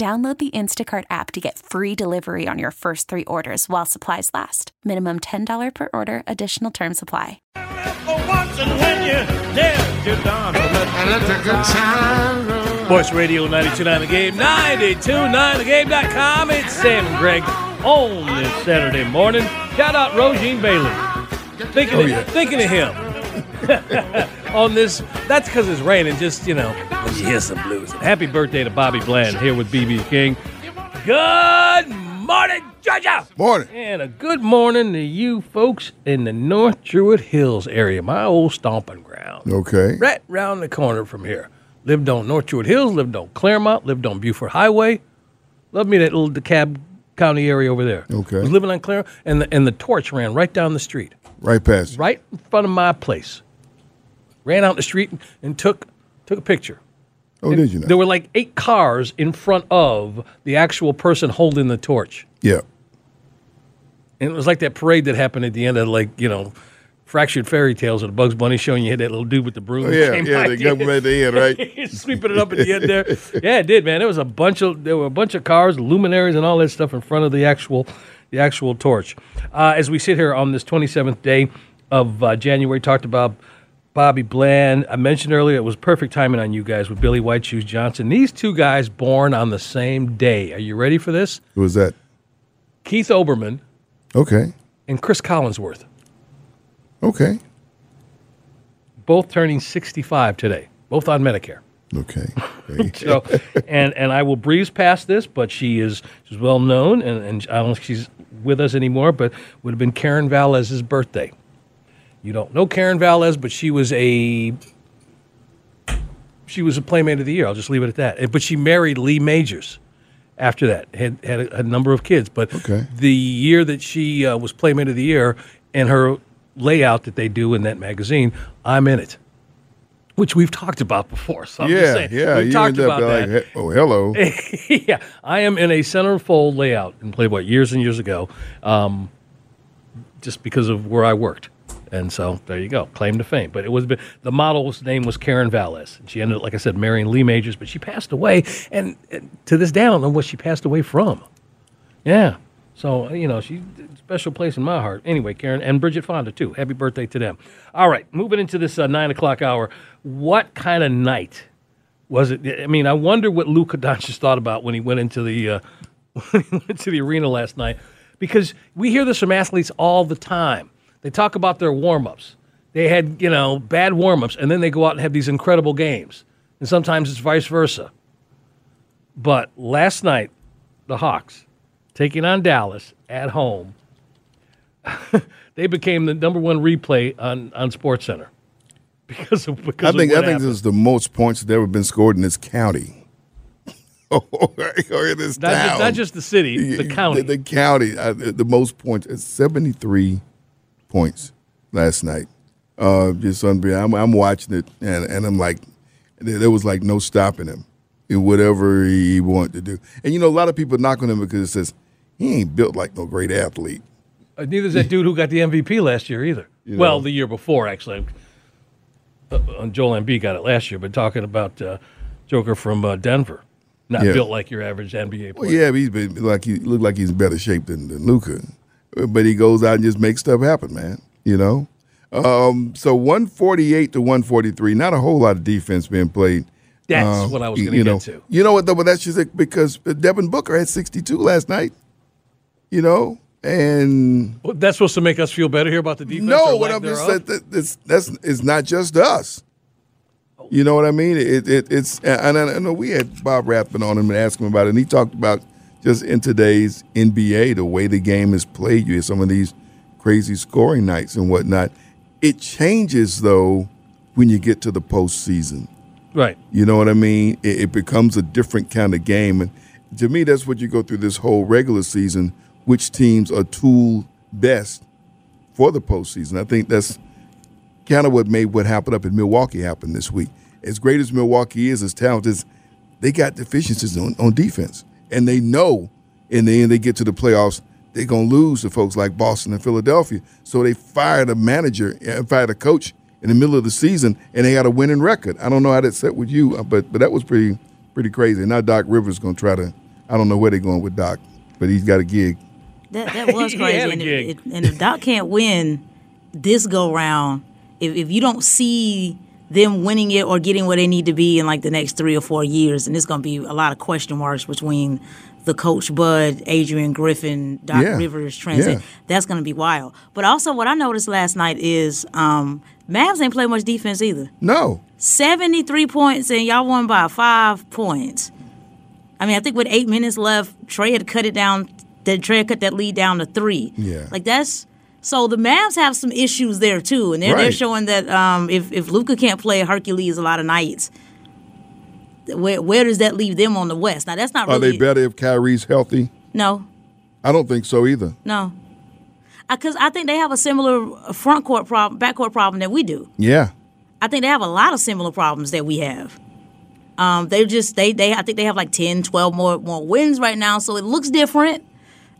Download the Instacart app to get free delivery on your first three orders while supplies last. Minimum $10 per order, additional term supply. Voice Radio 929 The Game, 929thegame.com. It's Sam and Greg on this Saturday morning. Shout out Rogine Bailey. Thinking, Oh, of, thinking of him on this. That's because it's raining, just, you know, when you hear some blues. Happy birthday to Bobby Bland here with BB King. Good morning, Georgia. Morning. And a good morning to you folks in the North Druid Hills area, my old stomping ground. Okay. Right round the corner from here. Lived on North Druid Hills, lived on Claremont, lived on Buford Highway. Loved me that little DeKalb County area over there. Okay. Was living on Claremont, and the, and the torch ran right down the street, Right past. right in front of my place. Ran out in the street and took took a picture. Oh, did you know? There were like eight cars in front of the actual person holding the torch. yeah. And it was like that parade that happened at the end of like, you know, fractured fairy tales of the Bugs Bunny show, and you had that little dude with the broom. Oh, yeah. Yeah. the government at the end, right? sweeping it up at the end there. Yeah, it did, man. There was a bunch of there were a bunch of cars, luminaries, and all that stuff in front of the actual the actual torch. Uh, as we sit here on this 27th day of uh, January, talked about Bobby Bland. I mentioned earlier it was perfect timing on you guys with Billy White Shoes Johnson. These two guys born on the same day. Are you ready for this? Who is that? Keith Olbermann Okay. and Chris Collinsworth, Okay. both turning 65 today, both on Medicare. Okay. So, and and I will breeze past this, but she is she's well known, and, and I don't know if she's with us anymore, but would have been Karen Velez's birthday. You don't know Karen Velez, but she was a she was a Playmate of the Year. I'll just leave it at that. But she married Lee Majors after that. Had had a, a number of kids, but Okay. the year that she uh, was Playmate of the Year and her layout that they do in that magazine, I'm in it. Which we've talked about before. So I'm just yeah. saying, Yeah. we've You talked end up about like, that. oh, hello. yeah, I am in a centerfold layout in Playboy years and years ago, um, just because of where I worked. And so there you go, claim to fame. But it was the model's name was Karen Velez. She ended up, like I said, marrying Lee Majors, but she passed away. And, and to this day, I don't know what she passed away from. Yeah. So, you know, she's a special place in my heart. Anyway, Karen and Bridget Fonda, too. Happy birthday to them. All right, moving into this uh, nine o'clock hour. What kind of night was it? I mean, I wonder what Luka Doncic thought about when he went into the uh, when he went to the arena last night, because we hear this from athletes all the time. They talk about their warm ups. They had you know bad warm ups, and then they go out and have these incredible games, and sometimes it's vice versa. But last night, the Hawks taking on Dallas at home, they became the number one replay on on Sports Center because of because I think I think happened. this is the most points that ever been scored in this county. or in this Not town. just, not just the city, the county. The, the county. Uh, the, most points. It's seventy three points last night. Uh, just unbelievable. I'm, I'm watching it, and, and I'm like, there, was like no stopping him in whatever he wanted to do. And you know, a lot of people knock on him because it says he ain't built like no great athlete. Uh, Neither is that dude who got the MVP last year either. You Well, the year before actually. Uh, uh, Joel Embiid got it last year, but talking about uh, Joker from uh, Denver, not Yeah. built like your average NBA player. Well, yeah, but he's been like he looked like he's in better shape than, than Luka, but he goes out and just makes stuff happen, man. You know. Um, so one forty eight to one forty three. Not a whole lot of defense being played That's Uh, what I was going to get know, to. You know what though? But that's just it, because Devin Booker had 62 last night. You know, and Well, that's supposed to make us feel better here about the defense. no, what I'm just saying that that's that's it's not just us. You know what I mean? It, it it's and I, I know we had Bob Rathbun on him and asked him about it, and he talked about just in today's NBA the way the game is played. You have some of these crazy scoring nights and whatnot. It changes though when you get to the postseason. right. You know what I mean? It, it becomes a different kind of game, and to me, that's what you go through this whole regular season. Which teams are tool best for the postseason? I think that's kind of what made what happened up in Milwaukee happen this week. As great as Milwaukee is, as talented, as they got deficiencies on, on defense, and they know in the end they get to the playoffs they're gonna lose to folks like Boston and Philadelphia. So they fired a manager, uh, fired a coach in the middle of the season, and they had a winning record. I don't know how that set with you, uh, but but that was pretty pretty crazy. Now Doc Rivers gonna try to. I don't know where they're going with Doc, but he's got a gig. That that was crazy. and, if, if- and if Doc can't win this go round, if if you don't see them winning it or getting where they need to be in like the next three or four years, and it's going to be a lot of question marks between the coach Bud, Adrian Griffin, Doc Yeah. Rivers transit. Yeah. That's going to be wild. But also, what I noticed last night is um, Mavs ain't play much defense either. No, 73 points and y'all won by five points. I mean, I think with eight minutes left, Trae had cut it down. That Trae had cut that lead down to three. Yeah. like that's so the Mavs have some issues there too, and they're, they're showing that um, if if Luka can't play Hercules a lot of nights, where where does that leave them on the West? Now that's not really are really they better if Kyrie's healthy? no I don't think so either. no. Because I think they have a similar front court problem, back court problem that we do. Yeah, I think they have a lot of similar problems that we have. Um, they're just they they I think they have like 10, 12 more more wins right now, so it looks different.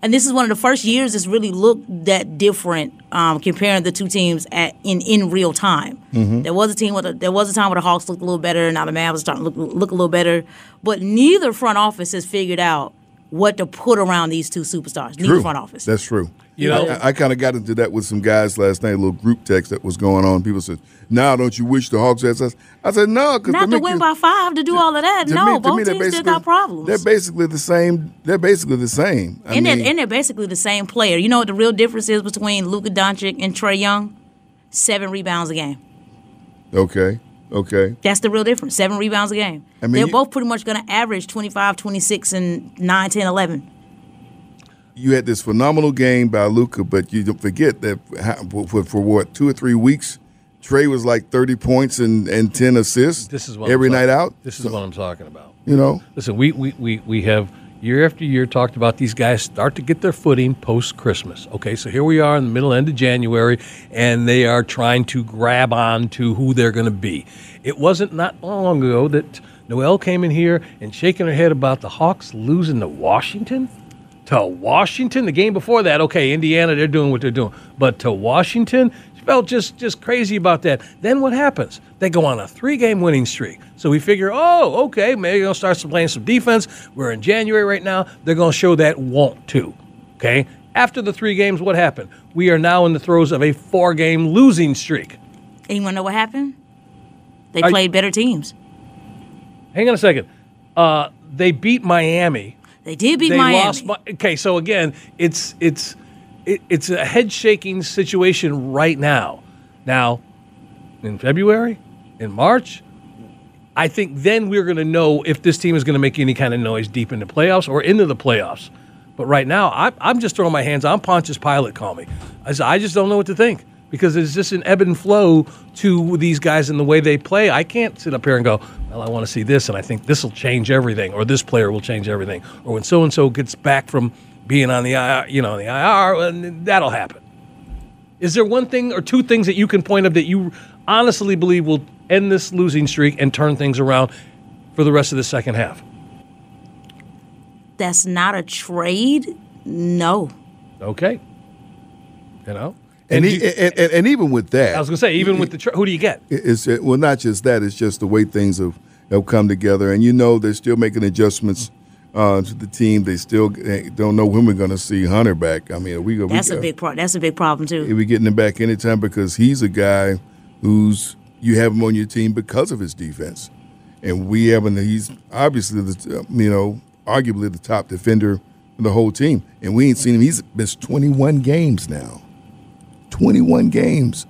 And this is one of the first years it's really looked that different um, comparing the two teams at in, in real time. There was a team with a, there was a time where the Hawks looked a little better, now the Mavs are starting to look look a little better, but neither front office has figured out what to put around these two superstars. Neither true. front office. That's true. You know- I, I kind of got into that with some guys last night. A little group text that was going on. People said, "Now, don't you wish the Hawks had us?" I said, "No, because Not to win by five to do all of that. To no, me- both me, they're teams still basically- got problems. They're basically the same. They're basically the same. I and, mean, they're, and they're basically the same player. You know what the real difference is between Luka Doncic and Trae Young? Seven rebounds a game. okay, okay. That's the real difference. Seven rebounds a game. I mean, They're you- both pretty much going to average 25, 26, and 9, 10, 11. You had this phenomenal game by Luka, but you don't forget that for, for what two or three weeks, Trae was like thirty points and, and ten assists. This is what every I'm night out. This is what I'm talking about. You know, Listen, we, we, we, we have year after year talked about these guys start to get their footing post Christmas. Okay, so here we are in the middle end of January, and they are trying to grab on to who they're going to be. It wasn't not long ago that Noel came in here and shaking her head about the Hawks losing to Washington. To Washington, the game before that, okay, Indiana, they're doing what they're doing, but to Washington, felt just just crazy about that. Then what happens? They go on a three-game winning streak. So we figure, oh, okay, maybe they'll start some- playing some defense. We're in January right now. They're gonna show that want to. Okay. After the three games, what happened? We are now in the throes of a four-game losing streak. And you want to know what happened? They Are- played better teams. Hang on a second. Uh, they beat Miami. They did beat they Miami. lost. Okay, so again, it's it's it, it's a head shaking situation right now. Now, in February, in March, I think then we're going to know if this team is going to make any kind of noise deep into the playoffs or into the playoffs. But right now, I, I'm just throwing my hands. I'm Pontius Pilate. Call me. I, I just don't know what to think because it's just an ebb and flow to these guys and the way they play. I can't sit up here and go, well, I want to see this, and I think this will change everything, or this player will change everything, or when so and so gets back from being on the IR, you know, the IR, and that'll happen. Is there one thing or two things that you can point of that you honestly believe will end this losing streak and turn things around for the rest of the second half? That's not a trade? No. Okay. You know? and, And he, you- and, and and even with that, I was going to say, even with the, tra- who do you get? It's well, not just that. It's just the way things have, have come together, and you know they're still making adjustments uh, to the team. They still don't know when we're going to see Hunter back. I mean, are we are That's we, a big pro- that's a big problem too. we getting him back anytime because he's a guy who's you have him on your team because of his defense, and we haven't. He's obviously the you know arguably the top defender in the whole team, and we ain't seen him. He's missed 21 games now. 21 games.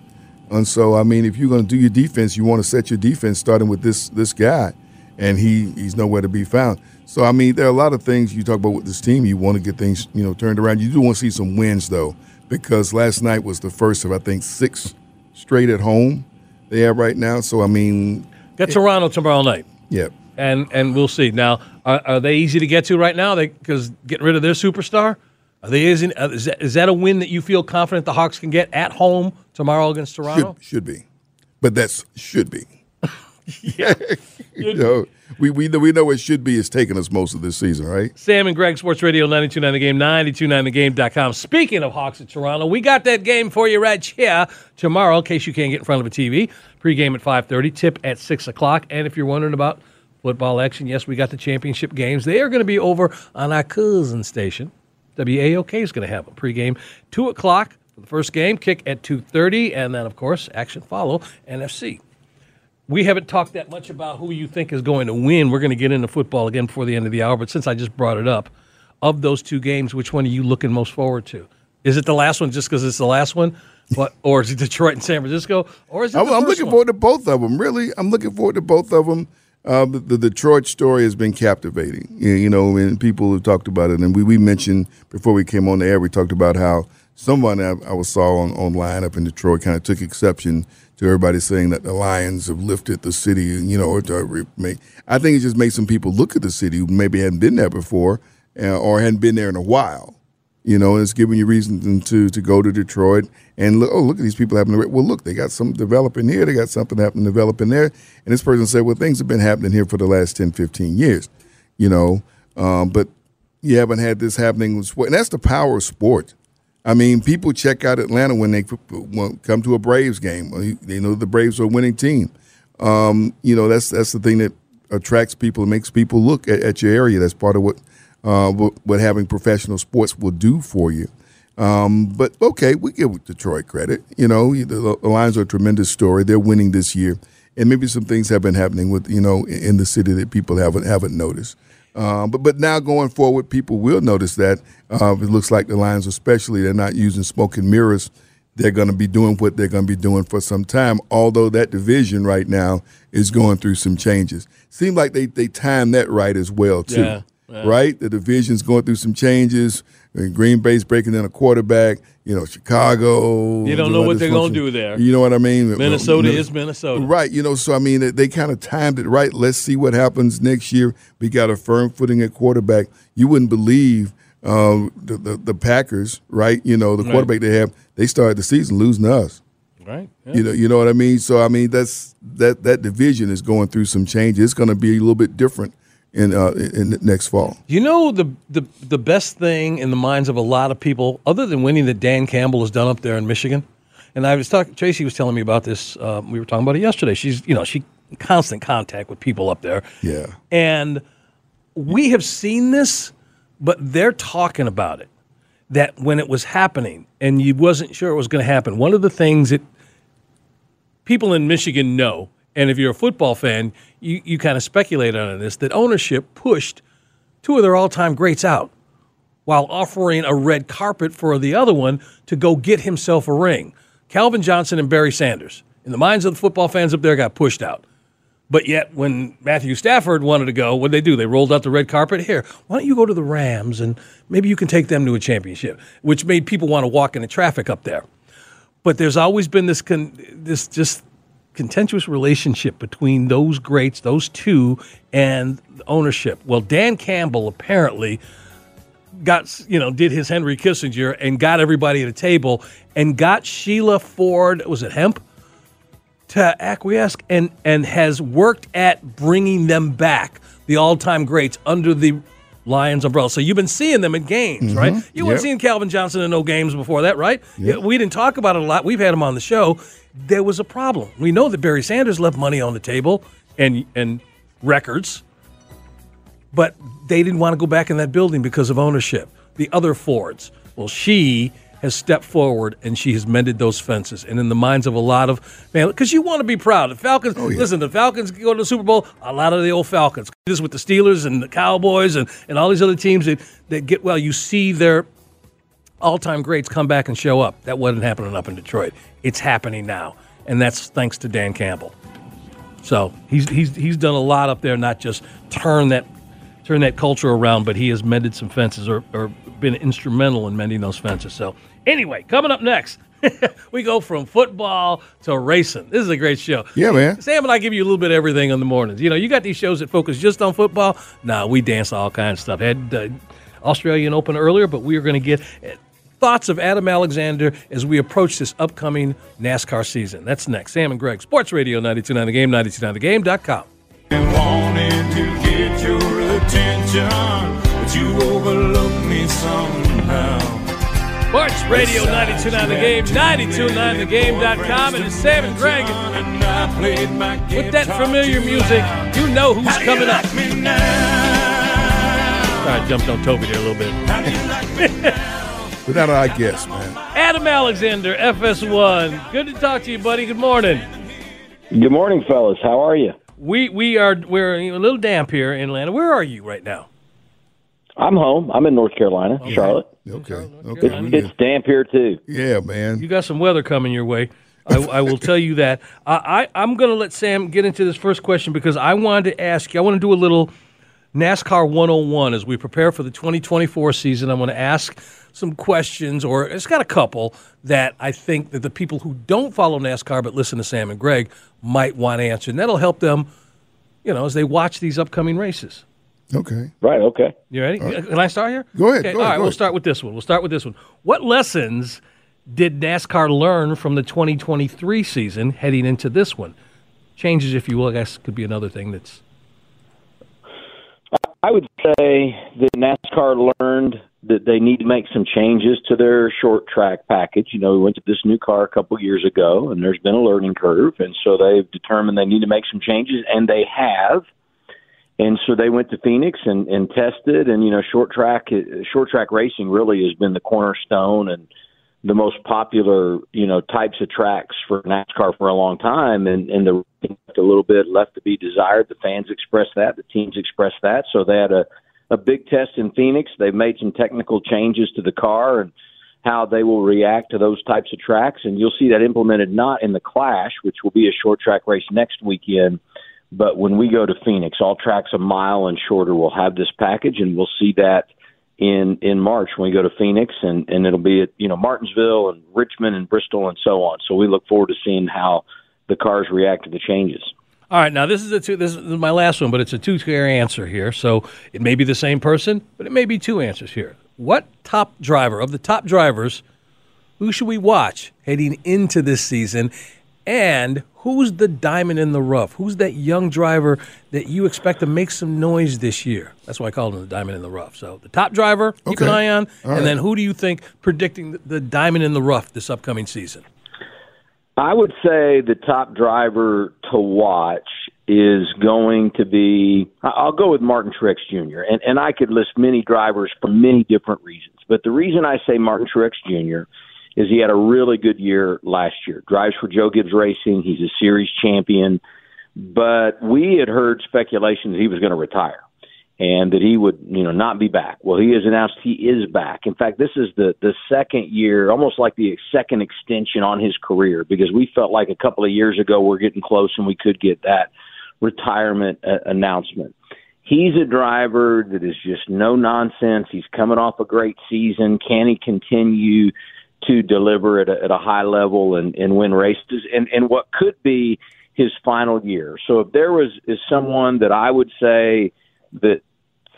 And so, I mean, if you're going to do your defense, you want to set your defense starting with this this guy, and he he's nowhere to be found. So, I mean, there are a lot of things you talk about with this team. You want to get things you know turned around. You do want to see some wins though, because last night was the first of I think six straight at home they have right now. So, I mean, Got Toronto tomorrow night, Yep. and and we'll see. Now, are, are they easy to get to right now? They because getting rid of their superstar. Are they is, uh, is, that, is that a win that you feel confident the Hawks can get at home tomorrow against Toronto? should, should be, but that's should be. you know, we, we, know, we know what should be It's taking us most of this season, right? Sam and Greg, Sports Radio 929 The Game, 929thegame.com. Speaking of Hawks at Toronto, we got that game for you right here tomorrow in case you can't get in front of a TV. Pre-game at 5.30, tip at 6 o'clock. And if you're wondering about football action, yes, we got the championship games. They are going to be over on our cousin station. WAOK is going to have a pregame 2 o'clock for the first game, kick at 2.30, and then, of course, action follow, NFC we haven't talked that much about who you think is going to win. We're going to get into football again before the end of the hour. But since I just brought it up, of those two games, which one are you looking most forward to? Is it the last one just because it's the last one? What, or is it Detroit and San Francisco? Or is it? I'm, I'm looking one? forward to both of them. Really, I'm looking forward to both of them. Uh, the, the, Detroit story has been captivating. You, you know, and people have talked about it, and we, we mentioned before we came on the air, we talked about how someone I, I saw on online up in Detroit kind of took exception to everybody saying that the Lions have lifted the city, you know, or to make. I think it just makes some people look at the city who maybe hadn't been there before uh, or hadn't been there in a while. You know, and it's giving you reason to to go to Detroit and look. Oh, look at these people having. Well, look, they got something developing here. They got something happening developing there. And this person said, well, things have been happening here for the last 10, 15 years. You know, um, but you haven't had this happening and that's the power of sport. I mean, people check out Atlanta when they come to a Braves game. They know the Braves are a winning team. Um, you know, that's that's the thing that attracts people and makes people look at, at your area. That's part of what, uh, what, what having professional sports will do for you. Um, but okay, we give Detroit credit. You know, the, the Lions are a tremendous story. They're winning this year, and maybe some things have been happening with you know in the city that people haven't haven't noticed. Uh, but but now going forward, people will notice that uh, it looks like the Lions, especially, they're not using smoke and mirrors. They're going to be doing what they're going to be doing for some time. Although that division right now is going through some changes. Seems like they they timed that right as well too. Yeah, yeah. Right, the division's going through some changes. Green Bay's breaking in a quarterback. You know, Chicago. You don't know what they're going to do there. You know what I mean? Minnesota is Minnesota. Right. You know, so I mean, they, they kind of timed it right. Let's see what happens next year. We got a firm footing at quarterback. You wouldn't believe um, the, the, the Packers, right? You know, the Right. quarterback they have. They started the season losing us. Right. Yeah. You know, you know what I mean. So I mean, that's that that division is going through some changes. It's going to be a little bit different in uh, in next fall. You know the, the the best thing in the minds of a lot of people, other than winning, that Dan Campbell has done up there in Michigan. And I was talking. Tracy was telling me about this. Uh, we were talking about it yesterday. She's you know she constant contact with people up there. Yeah. And we have seen this, but they're talking about it. That when it was happening and you wasn't sure it was going to happen, one of the things that people in Michigan know, and if you're a football fan, you, you kind of speculate on this, that ownership pushed two of their all time greats out while offering a red carpet for the other one to go get himself a ring. Calvin Johnson and Barry Sanders, in the minds of the football fans up there, got pushed out. But yet, when Matthew Stafford wanted to go, what did they do? They rolled out the red carpet. Here, why don't you go to the Rams and maybe you can take them to a championship, which made people want to walk into traffic up there. But there's always been this con- this just contentious relationship between those greats, those two, and ownership. Well, Dan Campbell apparently got you know did his Henry Kissinger and got everybody at a table and got Sheila Ford was it Hamp to acquiesce and and has worked at bringing them back the all-time greats under the Lions umbrella. So you've been seeing them in games, mm-hmm. right? You weren't seeing Calvin Johnson in no games before that, right? Yeah, We didn't talk about it a lot. We've had him on the show. There was a problem. We know that Barry Sanders left money on the table and and records but they didn't want to go back in that building because of ownership. The other Fords, well, she has stepped forward and she has mended those fences. And in the minds of a lot of man, because you want to be proud. The Falcons, Oh, yeah. listen, the Falcons go to the Super Bowl. A lot of the old Falcons. This with the Steelers and the Cowboys and, and all these other teams that, that get well. You see their all-time greats come back and show up. That wasn't happening up in Detroit. It's happening now, and that's thanks to Dan Campbell. So he's he's he's done a lot up there, not just turn that turn that culture around, but he has mended some fences or, or been instrumental in mending those fences. So anyway, coming up next, we go from football to racing. This is a great show. Yeah, man. Sam and I give you a little bit of everything in the mornings. You know, you got these shows that focus just on football. Nah, we dance all kinds of stuff. Had uh, Australian Open earlier, but we are going to get thoughts of Adam Alexander as we approach this upcoming NASCAR season. That's next. Sam and Greg, Sports Radio 929 The Game, 929thegame.com. and wanted to get your attention, but you overlooked me somehow. Sports Radio 929 The Game, 929thegame.com, and it's Sam and Greg. And I played my With that familiar music, you know who's How do you coming up. Sorry, I jumped on Toby there a little bit. How do you like me now? Without our guess, man. Adam Alexander, FS1. Good to talk to you, buddy. Good morning. Good morning, fellas. How are you? We we are we're a little damp here in Atlanta. Where are you right now? I'm home. I'm in North Carolina, Charlotte. Okay. Okay. It's, we it's damp here too. Yeah, man. You got some weather coming your way. I, I will tell you that. I, I I'm going to let Sam get into this first question because I wanted to ask you. I want to do a little NASCAR 101 as we prepare for the 2024 season. I'm going to ask some questions, or it's got a couple that I think that the people who don't follow NASCAR but listen to Sam and Greg might want to answer, and that'll help them, you know, as they watch these upcoming races. Okay. Right. Okay. You ready? Can I start here? Go ahead, Okay, go all ahead, right, we'll ahead. start with this one. We'll start with this one. What lessons did NASCAR learn from the 2023 season heading into this one? Changes, if you will, I guess could be another thing that's. I would say that NASCAR learned that they need to make some changes to their short track package. You know, we went to this new car a couple years ago, and there's been a learning curve, and so they've determined they need to make some changes, and they have. And so they went to Phoenix and, and tested, and you know, short track short track racing really has been the cornerstone and the most popular, you know, types of tracks for NASCAR for a long time, and and the a little bit left to be desired. The fans expressed that, the teams expressed that, so they had a a big test in Phoenix. They've made some technical changes to the car and how they will react to those types of tracks, and you'll see that implemented not in the Clash, which will be a short track race next weekend, but when we go to Phoenix, all tracks a mile and shorter will have this package, and we'll see that in in March when we go to Phoenix, and and it'll be at you know Martinsville and Richmond and Bristol and so on. So we look forward to seeing how the cars react to the changes. All right, now this is a two, this is my last one, but it's a two-tier answer here. So it may be the same person, but it may be two answers here. What top driver of the top drivers, who should we watch heading into this season, and who's the diamond in the rough? Who's that young driver that you expect to make some noise this year? That's why I call him the diamond in the rough. So the top driver, keep an eye on, All and right. then who do you think predicting the diamond in the rough this upcoming season? I would say the top driver to watch is going to be. I'll go with Martin Truex Jr. and and I could list many drivers for many different reasons, but the reason I say Martin Truex Jr. is he had a really good year last year. Drives for Joe Gibbs Racing. He's a series champion, but we had heard speculation that he was going to retire and that he would, you know, not be back. Well, he has announced he is back. In fact, this is the the second year, almost like the second extension on his career, because we felt like a couple of years ago we're getting close and we could get that retirement uh, announcement. He's a driver that is just no nonsense. He's coming off a great season. Can he continue to deliver at a, at a high level and, and win races? And, and what could be his final year. So if there was is someone that I would say that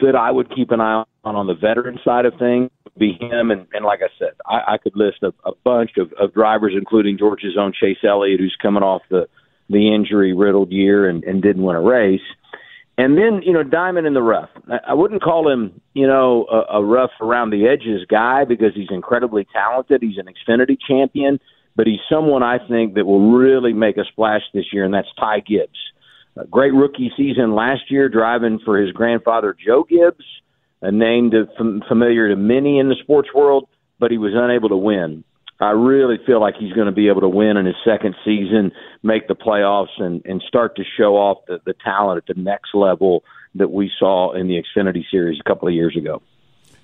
that I would keep an eye on on the veteran side of things would be him. And, and like I said, I, I could list a, a bunch of, of drivers, including Georgia's own Chase Elliott, who's coming off the the injury riddled year and, and didn't win a race. And then, you know, diamond in the rough. I, I wouldn't call him, you know, a, a rough around the edges guy because he's incredibly talented. He's an Xfinity champion, but he's someone I think that will really make a splash this year, and that's Ty Gibbs. A great rookie season last year, driving for his grandfather Joe Gibbs, a name to, fam- familiar to many in the sports world. but he was unable to win. I really feel like he's going to be able to win in his second season, make the playoffs, and, and start to show off the, the talent at the next level that we saw in the Xfinity Series a couple of years ago.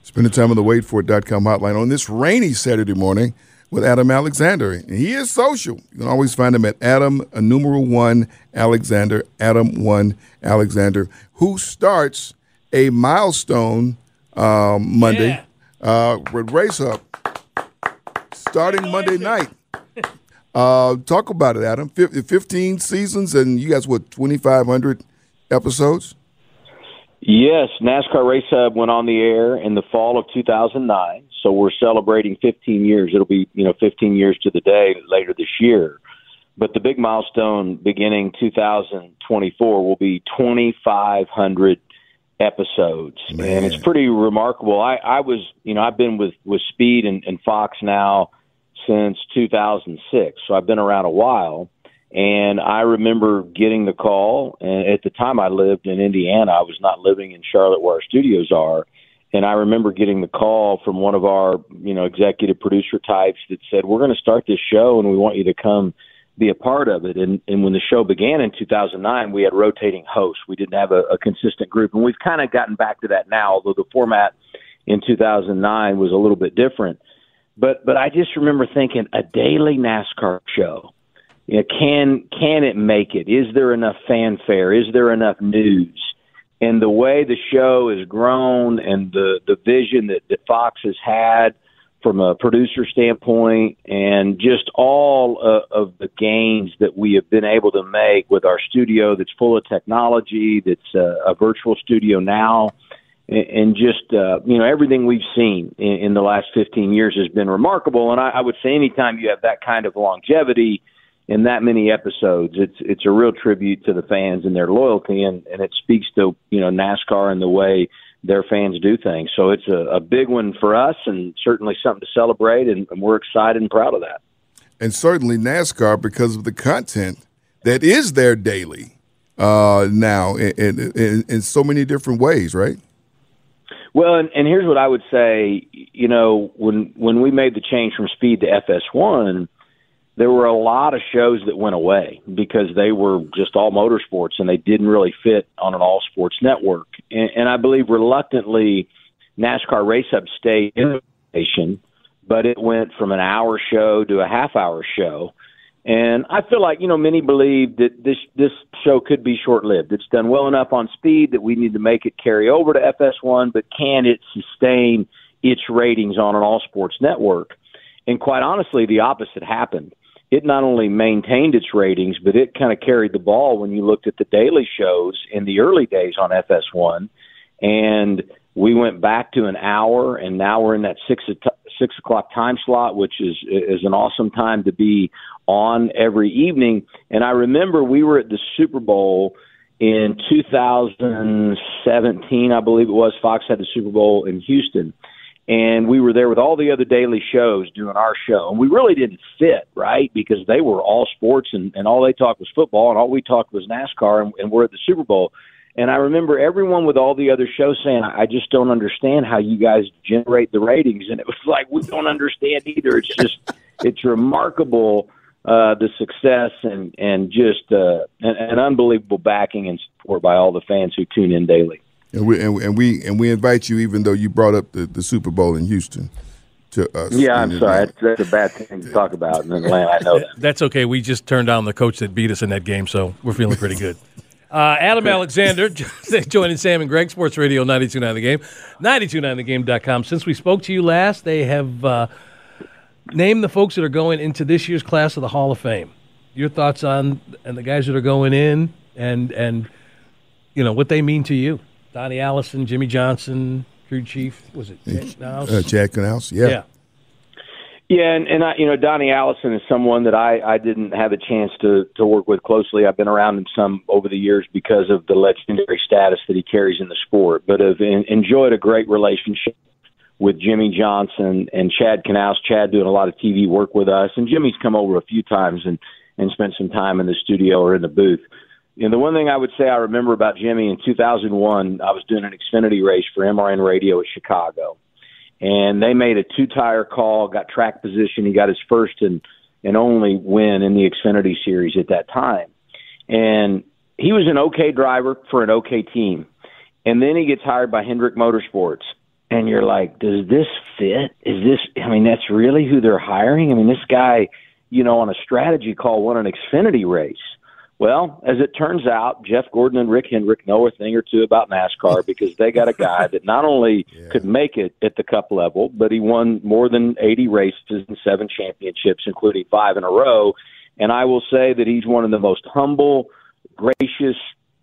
Spending time on the waitfor.com hotline on this rainy Saturday morning with Adam Alexander. And He is social. You can always find him at Adam, a numeral one, Alexander, Adam one, Alexander, who starts a milestone um, Monday Yeah. uh, with Race Hub starting Monday night. Uh, talk about it, Adam. Fif- 15 seasons and you guys, what, 2,500 episodes? Yes, NASCAR Race Hub went on the air in the fall of 2009, so we're celebrating 15 years. It'll be, you know, 15 years to the day later this year. But the big milestone beginning 2024 will be 2,500 episodes, and it's pretty remarkable. I, I was, you know, I've been with with Speed and, and Fox now since 2006, so I've been around a while. And I remember getting the call. And at the time, I lived in Indiana. I was not living in Charlotte, where our studios are. And I remember getting the call from one of our, you know, executive producer types that said, "We're going to start this show, and we want you to come be a part of it." And, and when the show began in 2009, we had rotating hosts. We didn't have a, a consistent group, and we've kind of gotten back to that now. Although the format in 2009 was a little bit different, but but I just remember thinking a daily NASCAR show you know, can can it make it? Is there enough fanfare? Is there enough news? And the way the show has grown, and the the vision that, that Fox has had from a producer standpoint, and just all uh, of the gains that we have been able to make with our studio that's full of technology, that's uh, a virtual studio now, and, and just uh, you know everything we've seen in, in the last 15 years has been remarkable. And I, I would say anytime you have that kind of longevity in that many episodes, it's it's a real tribute to the fans and their loyalty, and and it speaks to you know NASCAR and the way their fans do things. So it's a, a big one for us, and certainly something to celebrate, and, and we're excited and proud of that. and certainly NASCAR because of the content that is there daily uh, now in, in, in, so many different ways, right? Well, and, and here's what I would say. You know, when when we made the change from Speed to FS1, there were a lot of shows that went away because they were just all motorsports and they didn't really fit on an all sports network. And, and I believe reluctantly, NASCAR Race Hub stayed in the station, but it went from an hour show to a half hour show. And I feel like you know many believe that this this show could be short lived. It's done well enough on speed that we need to make it carry over to FS1, but can it sustain its ratings on an all sports network? And quite honestly, the opposite happened. It not only maintained its ratings, but it kind of carried the ball when you looked at the daily shows in the early days on FS1. And we went back to an hour, and now we're in that six six o'clock time slot, which is is an awesome time to be on every evening. And I remember we were at the Super Bowl in 2017, I believe it was. Fox had the Super Bowl in Houston, and we were there with all the other daily shows doing our show, and we really didn't fit right because they were all sports, and, and all they talked was football, and all we talked was NASCAR, and, and we're at the Super Bowl. And I remember everyone with all the other shows saying, I just don't understand how you guys generate the ratings. And it was like, we don't understand either. It's just, it's remarkable uh, the success and, and just uh, an, an unbelievable backing and support by all the fans who tune in daily. And we and, we- and we and we invite you, even though you brought up the, the Super Bowl in Houston, to us. Yeah, I'm sorry. That's, that's a bad thing to talk about in Atlanta. I know that. That's okay. We just turned down the coach that beat us in that game, so we're feeling pretty good. Uh, Adam Alexander joining Sam and Greg, Sports Radio 929 The Game, 929thegame.com. Since we spoke to you last, they have uh, named the folks that are going into this year's class of the Hall of Fame. Your thoughts on and the guys that are going in and and you know what they mean to you. Donnie Allison, Jimmie Johnson, crew chief, was it? Jack Knaus? Uh, Chad Knaus, yeah. yeah. Yeah, and, and I, you know, Donnie Allison is someone that I, I didn't have a chance to to work with closely. I've been around him some over the years because of the legendary status that he carries in the sport, but have en- enjoyed a great relationship with Jimmie Johnson and Chad Knaus. Chad doing a lot of TV work with us, and Jimmie's come over a few times and and spent some time in the studio or in the booth. And the one thing I would say I remember about Jimmie in 2001, I was doing an Xfinity race for MRN Radio at Chicago and they made a two tire call, got track position. He got his first and and only win in the Xfinity Series at that time, and he was an okay driver for an okay team. And then he gets hired by Hendrick Motorsports, and you're like, does this fit? Is this? I mean, that's really who they're hiring. I mean, this guy, you know, on a strategy call won an Xfinity race. Well, as it turns out, Jeff Gordon and Rick Hendrick know a thing or two about NASCAR because they got a guy that not only yeah. could make it at the cup level, but he won more than 80 races and seven championships, including five in a row. And I will say that he's one of the most humble, gracious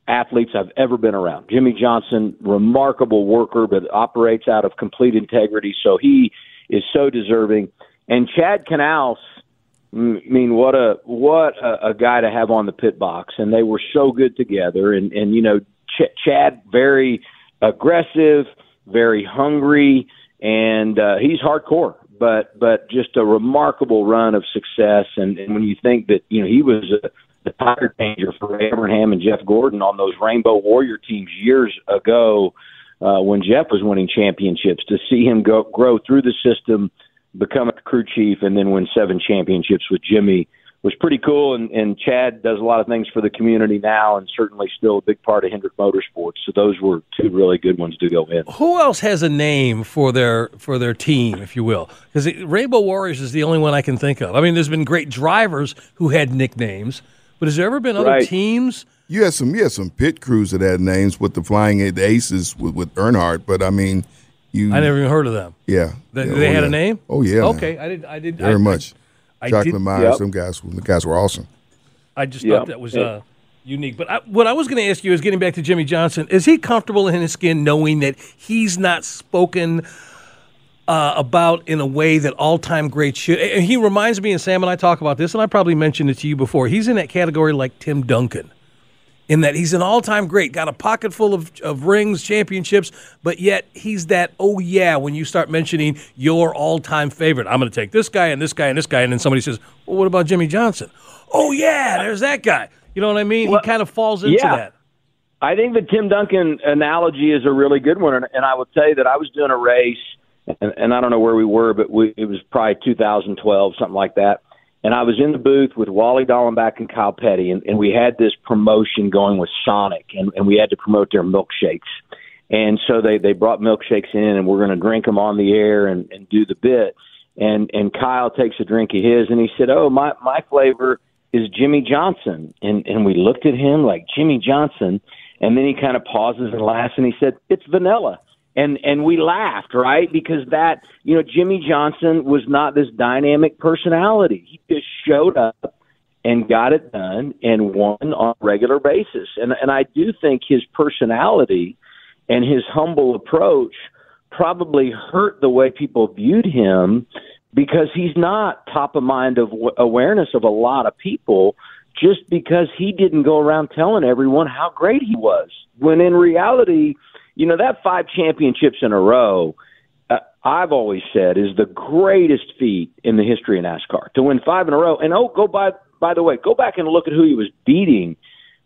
athletes I've ever been around. Jimmie Johnson, remarkable worker, but operates out of complete integrity. So he is so deserving. And Chad Knaus – I mean, what a what a, a guy to have on the pit box, and they were so good together. And and you know, Ch- Chad very aggressive, very hungry, and uh, he's hardcore. But but just a remarkable run of success. And, and when you think that you know he was a, the tire changer for Evernham and Jeff Gordon on those Rainbow Warrior teams years ago, uh, when Jeff was winning championships, to see him go grow through the system become a crew chief and then win seven championships with Jimmie was pretty cool. And, and Chad does a lot of things for the community now, and certainly still a big part of Hendrick Motorsports. So those were two really good ones to go in. Who else has a name for their for their team, if you will? Because Rainbow Warriors is the only one I can think of. I mean, there's been great drivers who had nicknames, but has there ever been other right. teams? You had some, you had some pit crews that had names with the Flying Aces with, with Earnhardt, but I mean, you, I never even heard of them. Yeah, they, yeah. they oh, had yeah. a name. Oh yeah. Okay, I did. I did very I, much. I, I Chocolate did, Myers, yep. some guys, the guys were awesome. I just Yep. thought that was uh, unique. But I, what I was going to ask you is getting back to Jimmie Johnson. Is he comfortable in his skin knowing that he's not spoken uh, about in a way that all-time greats should? And he reminds me, and Sam and I talk about this, and I probably mentioned it to you before. He's in that category like Tim Duncan in that he's an all-time great, got a pocket full of, of rings, championships, but yet he's that oh yeah when you start mentioning your all-time favorite. I'm going to take this guy and this guy and this guy, and then somebody says, "Well, what about Jimmie Johnson?" Oh yeah, there's that guy. You know what I mean? Well, he kind of falls into yeah. that. I think the Tim Duncan analogy is a really good one, and, and I would say that I was doing a race, and, and I don't know where we were, but we, it was probably 2012, something like that. And I was in the booth with Wally Dallenbach and Kyle Petty, and, and we had this promotion going with Sonic, and, and we had to promote their milkshakes. And so they they brought milkshakes in, and we're going to drink them on the air and, and do the bit. And and Kyle takes a drink of his, and he said, "Oh, my my flavor is Jimmie Johnson." And and we looked at him like Jimmie Johnson, and then he kind of pauses and laughs, and he said, "It's vanilla." And and we laughed right because that you know Jimmie Johnson was not this dynamic personality. He just showed up and got it done and won on a regular basis. And and I do think his personality and his humble approach probably hurt the way people viewed him because he's not top of mind of awareness of a lot of people just because he didn't go around telling everyone how great he was when in reality you know that five championships in a row uh, I've always said is the greatest feat in the history of NASCAR to win five in a row. And oh, go by by the way, go back and look at who he was beating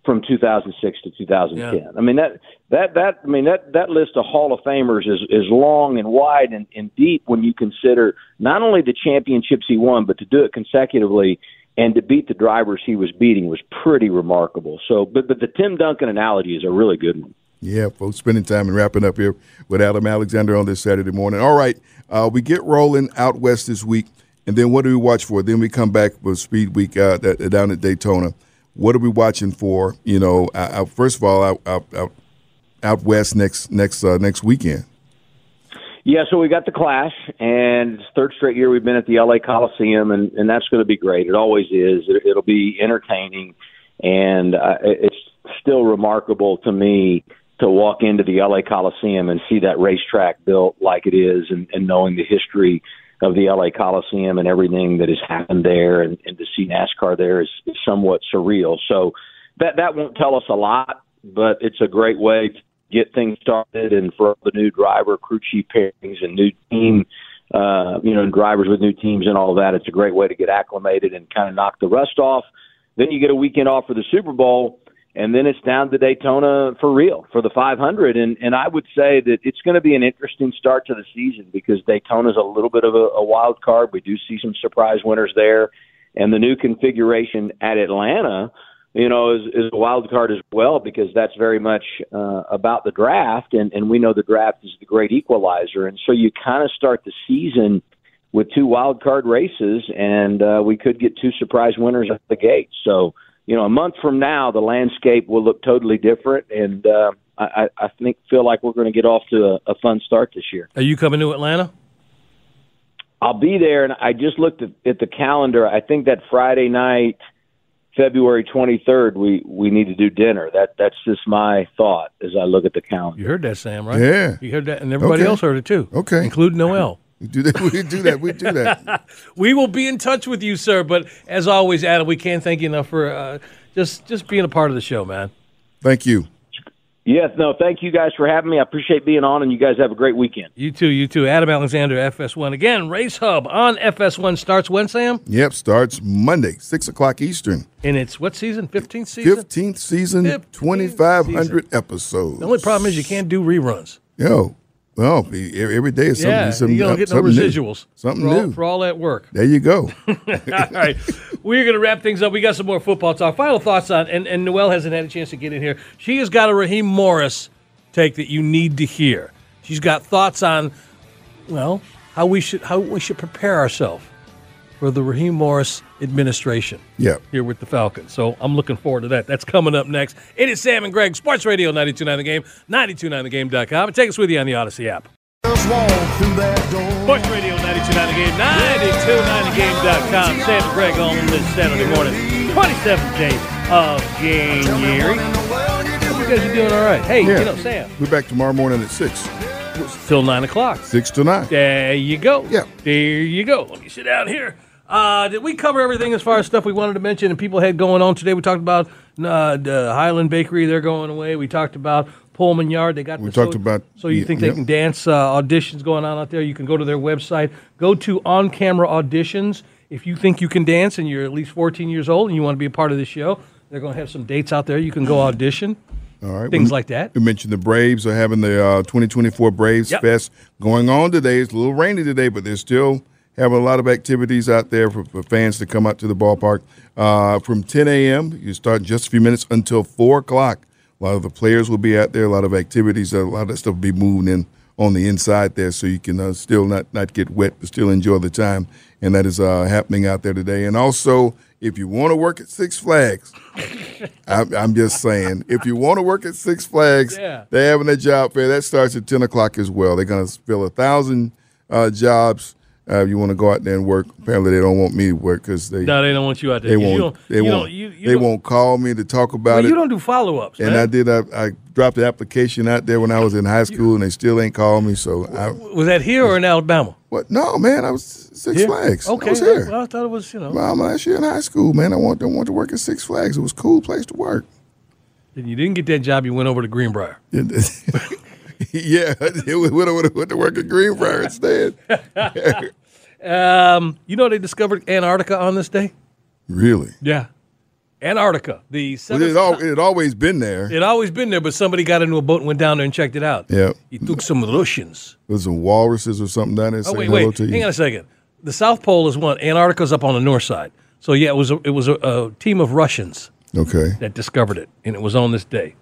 from 2006 to 2010. Yeah. I mean that that that I mean that that list of Hall of Famers is is long and wide and, and deep when you consider not only the championships he won, but to do it consecutively and to beat the drivers he was beating was pretty remarkable. So, but but the Tim Duncan analogy is a really good one. Yeah, folks, spending time and wrapping up here with Adam Alexander on this Saturday morning. All right, uh, we get rolling out west this week, and then what do we watch for? Then we come back for Speed Week uh, down at Daytona. What are we watching for? You know, uh, first of all, out, out, out, west next next uh, next weekend. Yeah, so we got the Clash, and third straight year we've been at the LA Coliseum, and, and that's going to be great. It always is. It, it'll be entertaining, and uh, it's still remarkable to me to walk into the LA Coliseum and see that racetrack built like it is and, and knowing the history of the LA Coliseum and everything that has happened there and, and to see NASCAR there is, is somewhat surreal. So that that won't tell us a lot, but it's a great way to get things started and for the new driver, crew chief pairings and new team uh, you know, drivers with new teams and all of that. It's a great way to get acclimated and kind of knock the rust off. Then you get a weekend off for the Super Bowl and then it's down to Daytona for real for the 500. And and I would say that it's going to be an interesting start to the season because Daytona's a little bit of a, a wild card. We do see some surprise winners there, and the new configuration at Atlanta, you know, is, is a wild card as well because that's very much uh, about the draft, and and we know the draft is the great equalizer, and so you kind of start the season with two wild card races, and uh, we could get two surprise winners at the gate. So you know, a month from now, the landscape will look totally different, and uh, I, I think feel like we're going to get off to a, a fun start this year. Are you coming to Atlanta? I'll be there, and I just looked at, at the calendar. I think that Friday night, February twenty third, we we need to do dinner. That that's just my thought as I look at the calendar. You heard that, Sam, right? Yeah. You heard that, and everybody Okay. else heard it too. Okay. Including Noel. We do that. We do that. We do that. we will be in touch with you, sir. But as always, Adam, we can't thank you enough for uh, just just being a part of the show, man. Thank you. Yes, no, thank you guys for having me. I appreciate being on, and you guys have a great weekend. You too, you too. Adam Alexander, FS1. Again, Race Hub on FS1 starts when, Sam? Yep. Starts Monday, six o'clock Eastern. And it's what season? 15th season? Fifteenth season, twenty five hundred episodes. The only problem is you can't do reruns. Yo, well, every day is something. yeah, something you don't get no something new. residuals. Something for all, new. For all that work. There you go. all right. We're going to wrap things up. We got some more football talk. Final thoughts on, and, and Noel hasn't had a chance to get in here. She has got a Raheem Morris take that you need to hear. She's got thoughts on, well, how we should how we should prepare ourselves for the Raheem Morris administration Yep. here with the Falcons. So I'm looking forward to that. That's coming up next. It is Sam and Greg, Sports Radio 929 The Game, 929thegame.com. And take us with you on the Odyssey app. Sports Radio 929 The Game, 929thegame.com. Sam and Greg on this Saturday morning, 27th day of January. You guys are doing all right. Hey, Yeah. you know, Sam, We're back tomorrow morning at six. till 9 o'clock. Six to nine. There you go. Yeah. There you go. Let me sit down here. Uh, did we cover everything as far as stuff we wanted to mention and people had going on today? We talked about uh, the Highland Bakery; they're going away. We talked about Pullman Yard; they got. We the talked so, about- So you yeah, think they yeah. can dance uh, auditions going on out there? You can go to their website. Go to On Camera Auditions if you think you can dance and you're at least 14 years old and you want to be a part of the show. They're going to have some dates out there. You can go audition. All right. Things We- like that. We mentioned the Braves are having the uh, 2024 Braves Yep. Fest going on today. It's a little rainy today, but they're still having a lot of activities out there for, for fans to come out to the ballpark. Uh, from 10 a.m., you start just a few minutes until 4 o'clock. A lot of the players will be out there, a lot of activities, a lot of stuff will be moving in on the inside there so you can uh, still not, not get wet, but still enjoy the time. And that is uh, happening out there today. And also, if you want to work at Six Flags, I'm, I'm just saying, if you want to work at Six Flags, Yeah. they're having a job fair. That starts at 10 o'clock as well. They're going to fill a thousand uh, jobs. Uh, you want to go out there and work, apparently they don't want me to work because they No, they don't want you out there. they won't they won't you- you they won't call me to talk about Well, it. you don't do follow ups. and I did. I, I dropped the application out there when I was in high school, and they still ain't called me. So I Was that here or in Alabama? what? No, man, I was Six Here? Flags. Okay. I was here. Well, I thought it was, you know. Well, last year in high school, man, I want I want to work at Six Flags. It was a cool place to work. Then you didn't get that job, you went over to Greenbrier. yeah, it would have went to work at Greenbrier instead. Um, you know they discovered Antarctica on this day? Really? Yeah. Antarctica. The Well, it all, it had always been there. it always been there, but somebody got into a boat and went down there and checked it out. Yeah. He took some Russians. There's some walruses or something down there Oh wait, hello wait. to you. Hang on a second. The South Pole is one. Antarctica's up on the north side. So yeah, it was a, it was a, a team of Russians Okay. that discovered it, and it was on this day.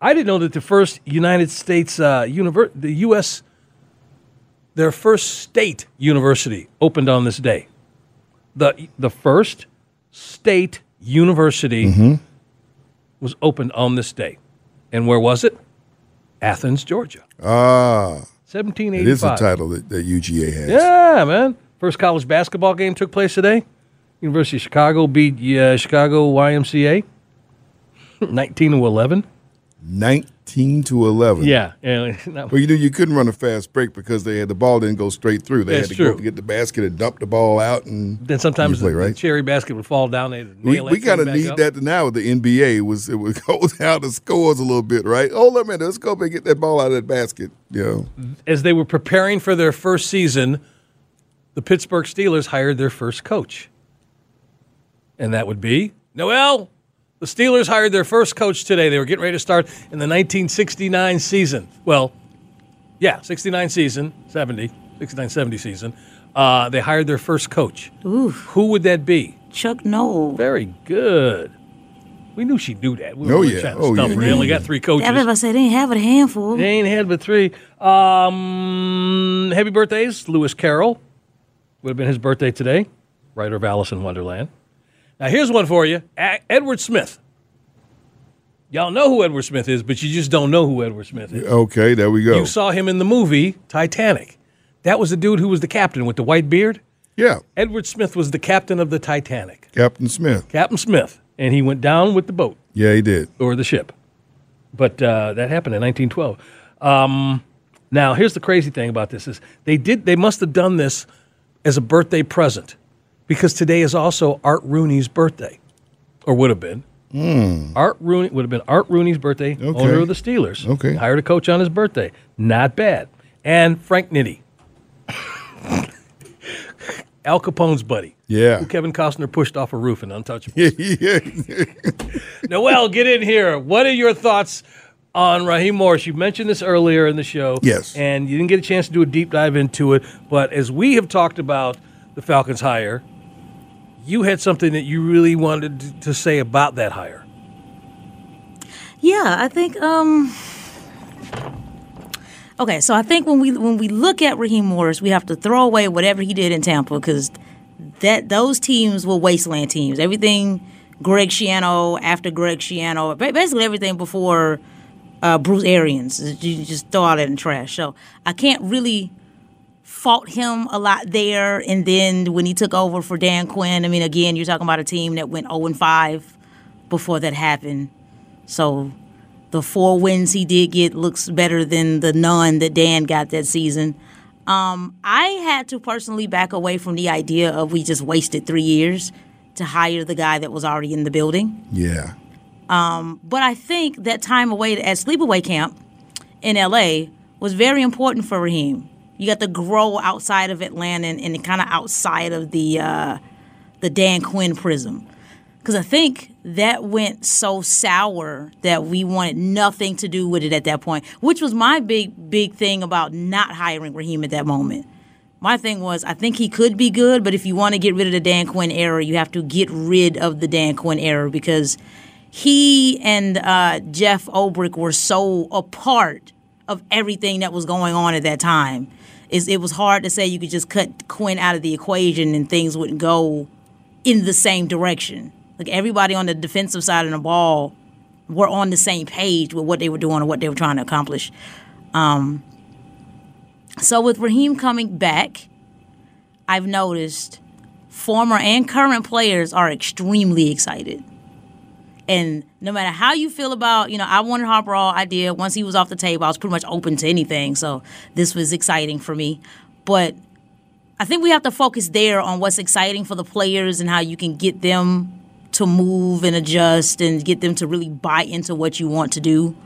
I didn't know that the first United States uh, univer- the U.S. their first state university opened on this day. the The first state university Mm-hmm. was opened on this day, and where was it? Athens, Georgia, Ah, seventeen it eighty is a title that, that UGA has. Yeah, man. First college basketball game took place today. University of Chicago beat uh, Chicago YMCA, nineteen to eleven. 19 to 11. Yeah, that- Well, you knew you couldn't run a fast break because they had the ball didn't go straight through. They had to go true. up to get the basket and dump the ball out. And then sometimes play, the, right? the cherry basket would fall down. They'd we, we kind of need up. that now with the NBA. Was it would go down the scores a little bit, right? Hold on a minute, let's go up and get that ball out of that basket. Yeah, As they were preparing for their first season, the Pittsburgh Steelers hired their first coach, and that would be Noel, the The Steelers hired their first coach today. They were getting ready to start in the 1969 season. Well, yeah, 69 season, 70, 69 70 season. Uh, they hired their first coach. Ooh, Who would that be? Chuck Noll. Very good. We knew she'd do that. We Oh, were yeah. trying Oh, yeah, her. They only got three coaches. Everybody said they didn't have a handful. They ain't had but three. Um, happy birthdays, Lewis Carroll. Would have been his birthday today. Writer of Alice in Wonderland. Now here's one for you: A- Edward Smith. Y'all know who Edward Smith is, but you just don't know who Edward Smith is. Okay, there we go. You saw him in the movie Titanic. That was the dude who was the captain with the white beard. yeah, Edward Smith was the captain of the Titanic. Captain Smith. Captain Smith, and he went down with the boat Yeah, he did. or the ship. But uh, that happened in 1912. Um, now, here's the crazy thing about this: is they did they must have done this as a birthday present because today is also Art Rooney's birthday, or would have been. Hmm. Art Rooney would have been Art Rooney's birthday, owner of the Steelers. Okay. hired a coach on his birthday, not bad. And Frank Nitti, Al Capone's buddy, Yeah. who Kevin Costner pushed off a roof in Untouchable. Yeah, yeah. Noel, get in here. What are your thoughts on Raheem Morris? You mentioned this earlier in the show. Yes. And you didn't get a chance to do a deep dive into it. But as we have talked about the Falcons hire, you had something that you really wanted to- say about that hire. Yeah, I think. Um, okay, so I think when we when we look at Raheem Morris, we have to throw away whatever he did in Tampa because that those teams were wasteland teams. Everything Greg Schiano after Greg Schiano, basically everything before uh, Bruce Arians, you just throw all that in trash. So I can't really fault him a lot there. And then when he took over for Dan Quinn, I mean, again, you're talking about a team that went 0 and 5 before that happened. So the four wins he did get looks better than the none that Dan got that season. Um, I had to personally back away from the idea of we just wasted three years to hire the guy that was already in the building. yeah. But I think that time away at sleepaway camp in LA was very important for Raheem. You got to grow outside of Atlanta and, and kind of outside of the uh, the Dan Quinn prism. Because I think that went so sour that we wanted nothing to do with it at that point, which was my big, big thing about not hiring Raheem at that moment. My thing was, I think he could be good, but if you want to get rid of the Dan Quinn era, you have to get rid of the Dan Quinn era because he and uh, Jeff Ulbrich were so a part of everything that was going on at that time. Is it was hard to say you could just cut Quinn out of the equation and things wouldn't go in the same direction. Like everybody on the defensive side of the ball were on the same page with what they were doing and what they were trying to accomplish. Um, so with Raheem coming back, I've noticed former and current players are extremely excited. And no matter how you feel about, you know, I wanted Harper all I did. Once he was off the table, I was pretty much open to anything. So this was exciting for me. But I think we have to focus there on what's exciting for the players and how you can get them to move and adjust and get them to really buy into what you want to do.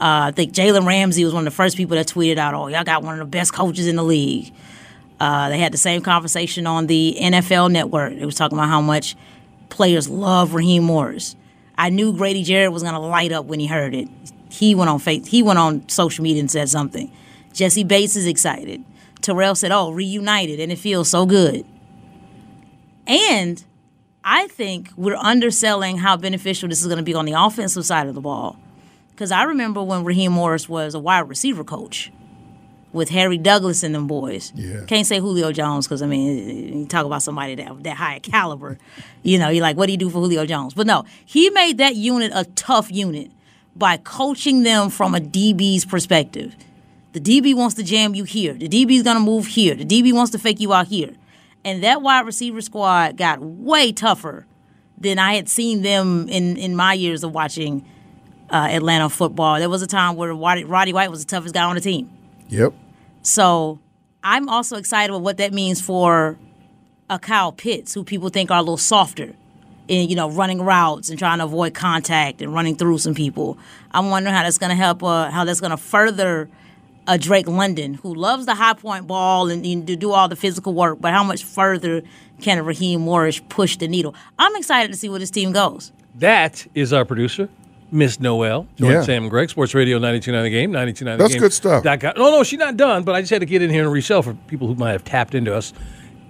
Uh, I think Jalen Ramsey was one of the first people that tweeted out, "Oh, y'all got one of the best coaches in the league." Uh, they had the same conversation on the NFL Network. It was talking about how much players love Raheem Morris. I knew Grady Jarrett was going to light up when he heard it. He went on face, he went on social media and said something. Jessie Bates is excited. Terrell said, "Oh, reunited, and it feels so good." And I think we're underselling how beneficial this is going to be on the offensive side of the ball. Because I remember when Raheem Morris was a wide receiver coach with Harry Douglas and them boys. Yeah. Can't say Julio Jones because I mean, you talk about somebody that that high caliber. You know, you're like, what do you do for Julio Jones? But no, he made that unit a tough unit by coaching them from a DB's perspective. The DB wants to jam you here. The DB's gonna move here. The DB wants to fake you out here. And that wide receiver squad got way tougher than I had seen them in, in my years of watching uh, Atlanta football. There was a time where Roddy, Roddy White was the toughest guy on the team. Yep. So I'm also excited with what that means for a Kyle Pitts, who people think are a little softer in you know running routes and trying to avoid contact and running through some people. I'm wondering how that's going to help. Uh, how that's going to further a Drake London, who loves the high point ball and, and to do all the physical work, but how much further can a Raheem Morris push the needle? I'm excited to see where this team goes. That is our producer, Miss Noel. Join Yeah. Sam and Greg, Sports Radio 929 The Game, 929 That's good stuff. No, oh, no, she's not done, but I just had to get in here and resell for people who might have tapped into us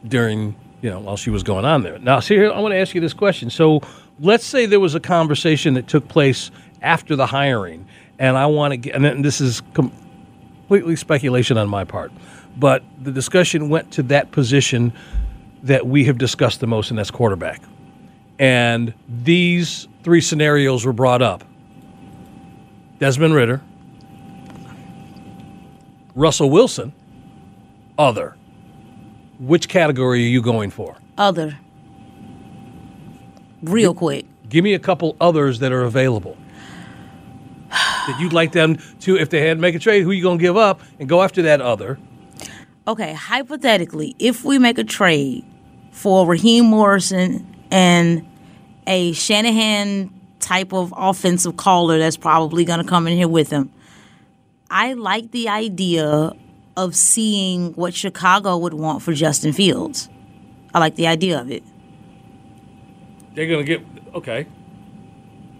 during, you know, while she was going on there. Now, see here, I want to ask you this question. So let's say there was a conversation that took place after the hiring, and I want to get, and this is completely speculation on my part, but the discussion went to that position that we have discussed the most, and that's quarterback. And these three scenarios were brought up Desmond Ridder, Russell Wilson, other. Which category are you going for? Other. Real quick. Give me a couple others that are available. that you'd like them to, if they had to make a trade, who you going to give up and go after that other? Okay, hypothetically, if we make a trade for Raheem Morrison and a Shanahan type of offensive caller that's probably going to come in here with him, I like the idea of seeing what Chicago would want for Justin Fields. I like the idea of it. They're going to get, okay.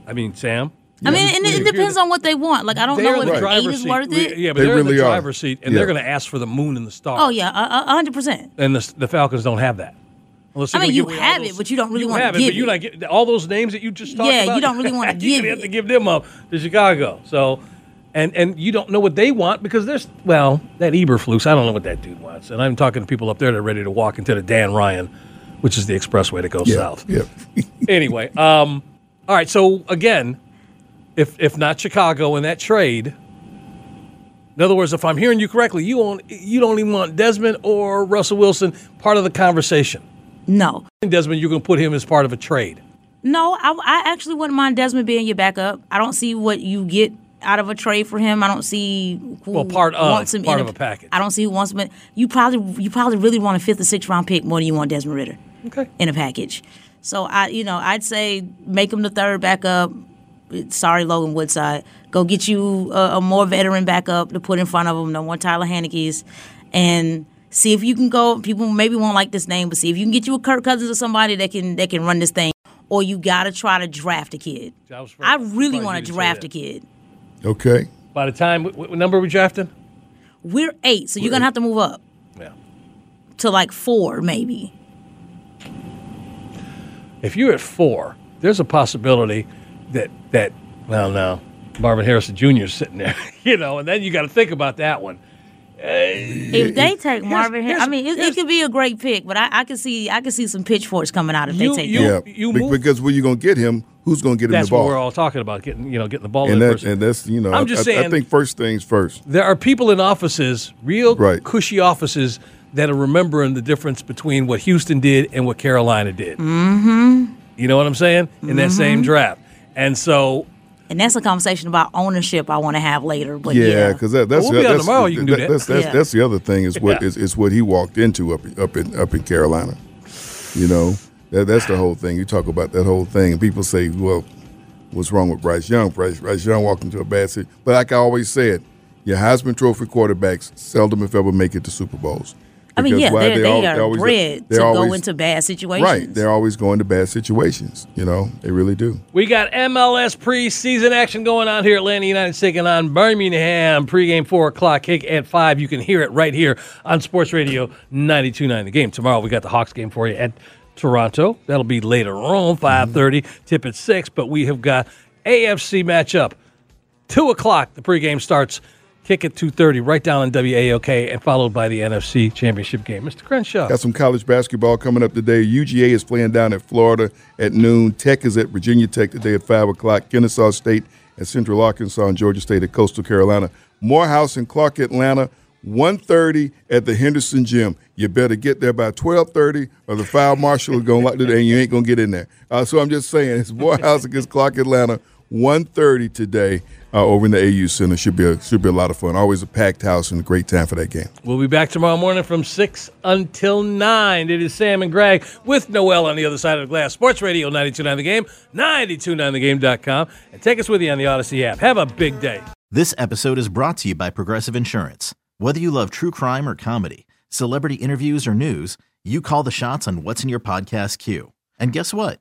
I mean, Sam? I mean, and it, it depends on what they want. Like, I don't They're know if the eight is seat. worth it. Yeah, but They they're in really the are. driver's seat, and they're going to ask for the moon and the stars. Oh yeah, a a hundred percent. and the, the Falcons don't have that. Unless I mean, you give away all have it, but you don't really wanna have it, but you like all those names that you just talked Yeah, about. you don't really wanna give gonna have to give them up to Chicago. So, and and you don't know what they want because there's well that Eberflus. I don't know what that dude wants, and I'm talking to people up there that are ready to walk into the Dan Ryan, which is the expressway that goes Yeah, south. yeah. anyway, um, all right. So again, if if not Chicago in that trade, in other words, if I'm hearing you correctly, you don't you don't even want Desmond or Russell Wilson part of the conversation. No, Desmond, going to put him as part of a trade. no, I, I actually wouldn't mind Desmond being your backup. I don't see what you get out of a trade for him. I don't see who Well, part of- wants him part in of a package. I don't see who wants him. in- You probably you probably really want a fifth or sixth round pick more than you want Desmond Ridder Okay. in a package. So I, you know, I'd say make him the third backup. Sorry, Logan Woodside. Go get you a, a more veteran backup to put in front of him. No more Tyler Heinicke's, and see if you can go. People maybe won't like this name, but see if you can get you a Kirk Cousins or somebody that can that can run this thing. Or you got to try to draft a kid. I I really want to to draft a kid. Okay. By the time, what, what number are we drafting? We're eight, so you're gonna have to move up Yeah. to like four, maybe. If you're at four, there's a possibility that that well, no, Marvin Harrison Jr. is sitting there, you know, and then you got to think about that one. If they take Marvin, Har- I mean, it, here's- it could be a great pick, but I, I can see I can see some pitchforks coming out if You- they take you- him. Yeah. you Be- move- because when you're going to get him, who's going to get him That's the ball? what we're all talking about, getting you know, getting the ball and the that, and that's you know, I'm just I, I think first things first. there are people in offices, real Right. cushy offices, that are remembering the difference between what Houston did and what Carolina did. Mm-hmm. You know what I'm saying? In that same draft. And so And that's a conversation about ownership I want to have later. But yeah, Yeah, because that, that's Well, we'll be on that's, tomorrow, you can do that. That's that's, Yeah. that's the other thing is what Yeah. is, is what he walked into up up in up in Carolina. You know, that, that's the whole thing. You talk about that whole thing, and people say, "Well, what's wrong with Bryce Young?" Bryce, Bryce Young walked into a bad city. But like I always said, your Heisman Trophy quarterbacks seldom, if ever, make it to Super Bowls. I mean, yeah, they're, they al- are always- bred they're to go into bad situations. Right, they're always going to bad situations. You know, they really do. We got MLS preseason action going on here. at Atlanta United taking on Birmingham. Pregame four o'clock, kick at five. You can hear it right here on Sports Radio 92.9 The game. Tomorrow we got the Hawks game for you at Toronto. That'll be later on, five thirty. Tip at six. But we have got AFC matchup. Two o'clock. The pregame starts. Kick at two thirty, right down on WAOK, and followed by the NFC Championship game. Mr. Crenshaw. Got some college basketball coming up today. UGA is playing down at Florida at noon. Tech is at Virginia Tech today at 5 o'clock. Kennesaw State at Central Arkansas and Georgia State at Coastal Carolina. Morehouse and Clark, Atlanta, 1.30 at the Henderson Gym. You better get there by 12.30 or the fire marshal is going to lock the door and you ain't going to get in there. Uh, so I'm just saying, it's Morehouse against Clark, Atlanta, 1.30 today uh, over in the AU Center. Should be, a, should be a lot of fun. Always a packed house and a great time for that game. We'll be back tomorrow morning from 6 until 9. It is Sam and Greg with Noel on the other side of the glass. Sports Radio 929 The Game, 929thegame.com. And take us with you on the Odyssey app. Have a big day. This episode is brought to you by Progressive Insurance. Whether you love true crime or comedy, celebrity interviews or news, you call the shots on what's in your podcast queue. And guess what?